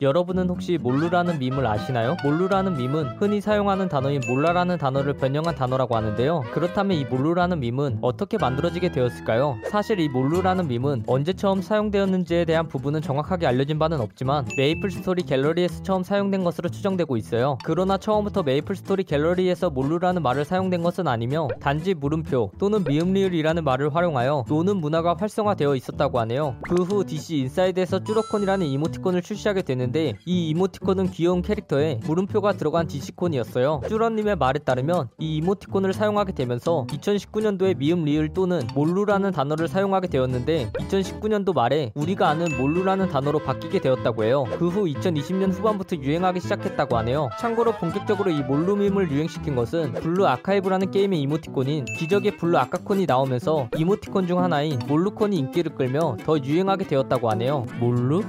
여러분은 혹시 몰루라는 밈을 아시나요? 몰루라는 밈은 흔히 사용하는 단어인 몰라라는 단어를 변형한 단어라고 하는데요. 그렇다면 이 몰루라는 밈은 어떻게 만들어지게 되었을까요? 사실 이 몰루라는 밈은 언제 처음 사용되었는지에 대한 부분은 정확하게 알려진 바는 없지만 메이플 스토리 갤러리에서 처음 사용된 것으로 추정되고 있어요. 그러나 처음부터 메이플 스토리 갤러리에서 몰루라는 말을 사용된 것은 아니며 단지 물음표 또는 미음 리을이라는 말을 활용하여 노는 문화가 활성화되어 있었다고 하네요. 그 후 DC 인사이드에서 쭈러콘이라는 이모티콘을 출시하게 되는 데 이 이모티콘은 귀여운 캐릭터에 물음표가 들어간 DC콘이었어요. 쭈러님의 말에 따르면 이 이모티콘을 사용하게 되면서 2019년도에 미음 리을 또는 몰루라는 단어를 사용하게 되었는데 2019년도 말에 우리가 아는 몰루라는 단어로 바뀌게 되었다고 해요. 그 후 2020년 후반부터 유행하기 시작했다고 하네요. 참고로 본격적으로 이 몰루밈을 유행시킨 것은 블루 아카이브라는 게임의 이모티콘인 기적의 블루 아카콘이 나오면서 이모티콘 중 하나인 몰루콘이 인기를 끌며 더 유행하게 되었다고 하네요. 몰루?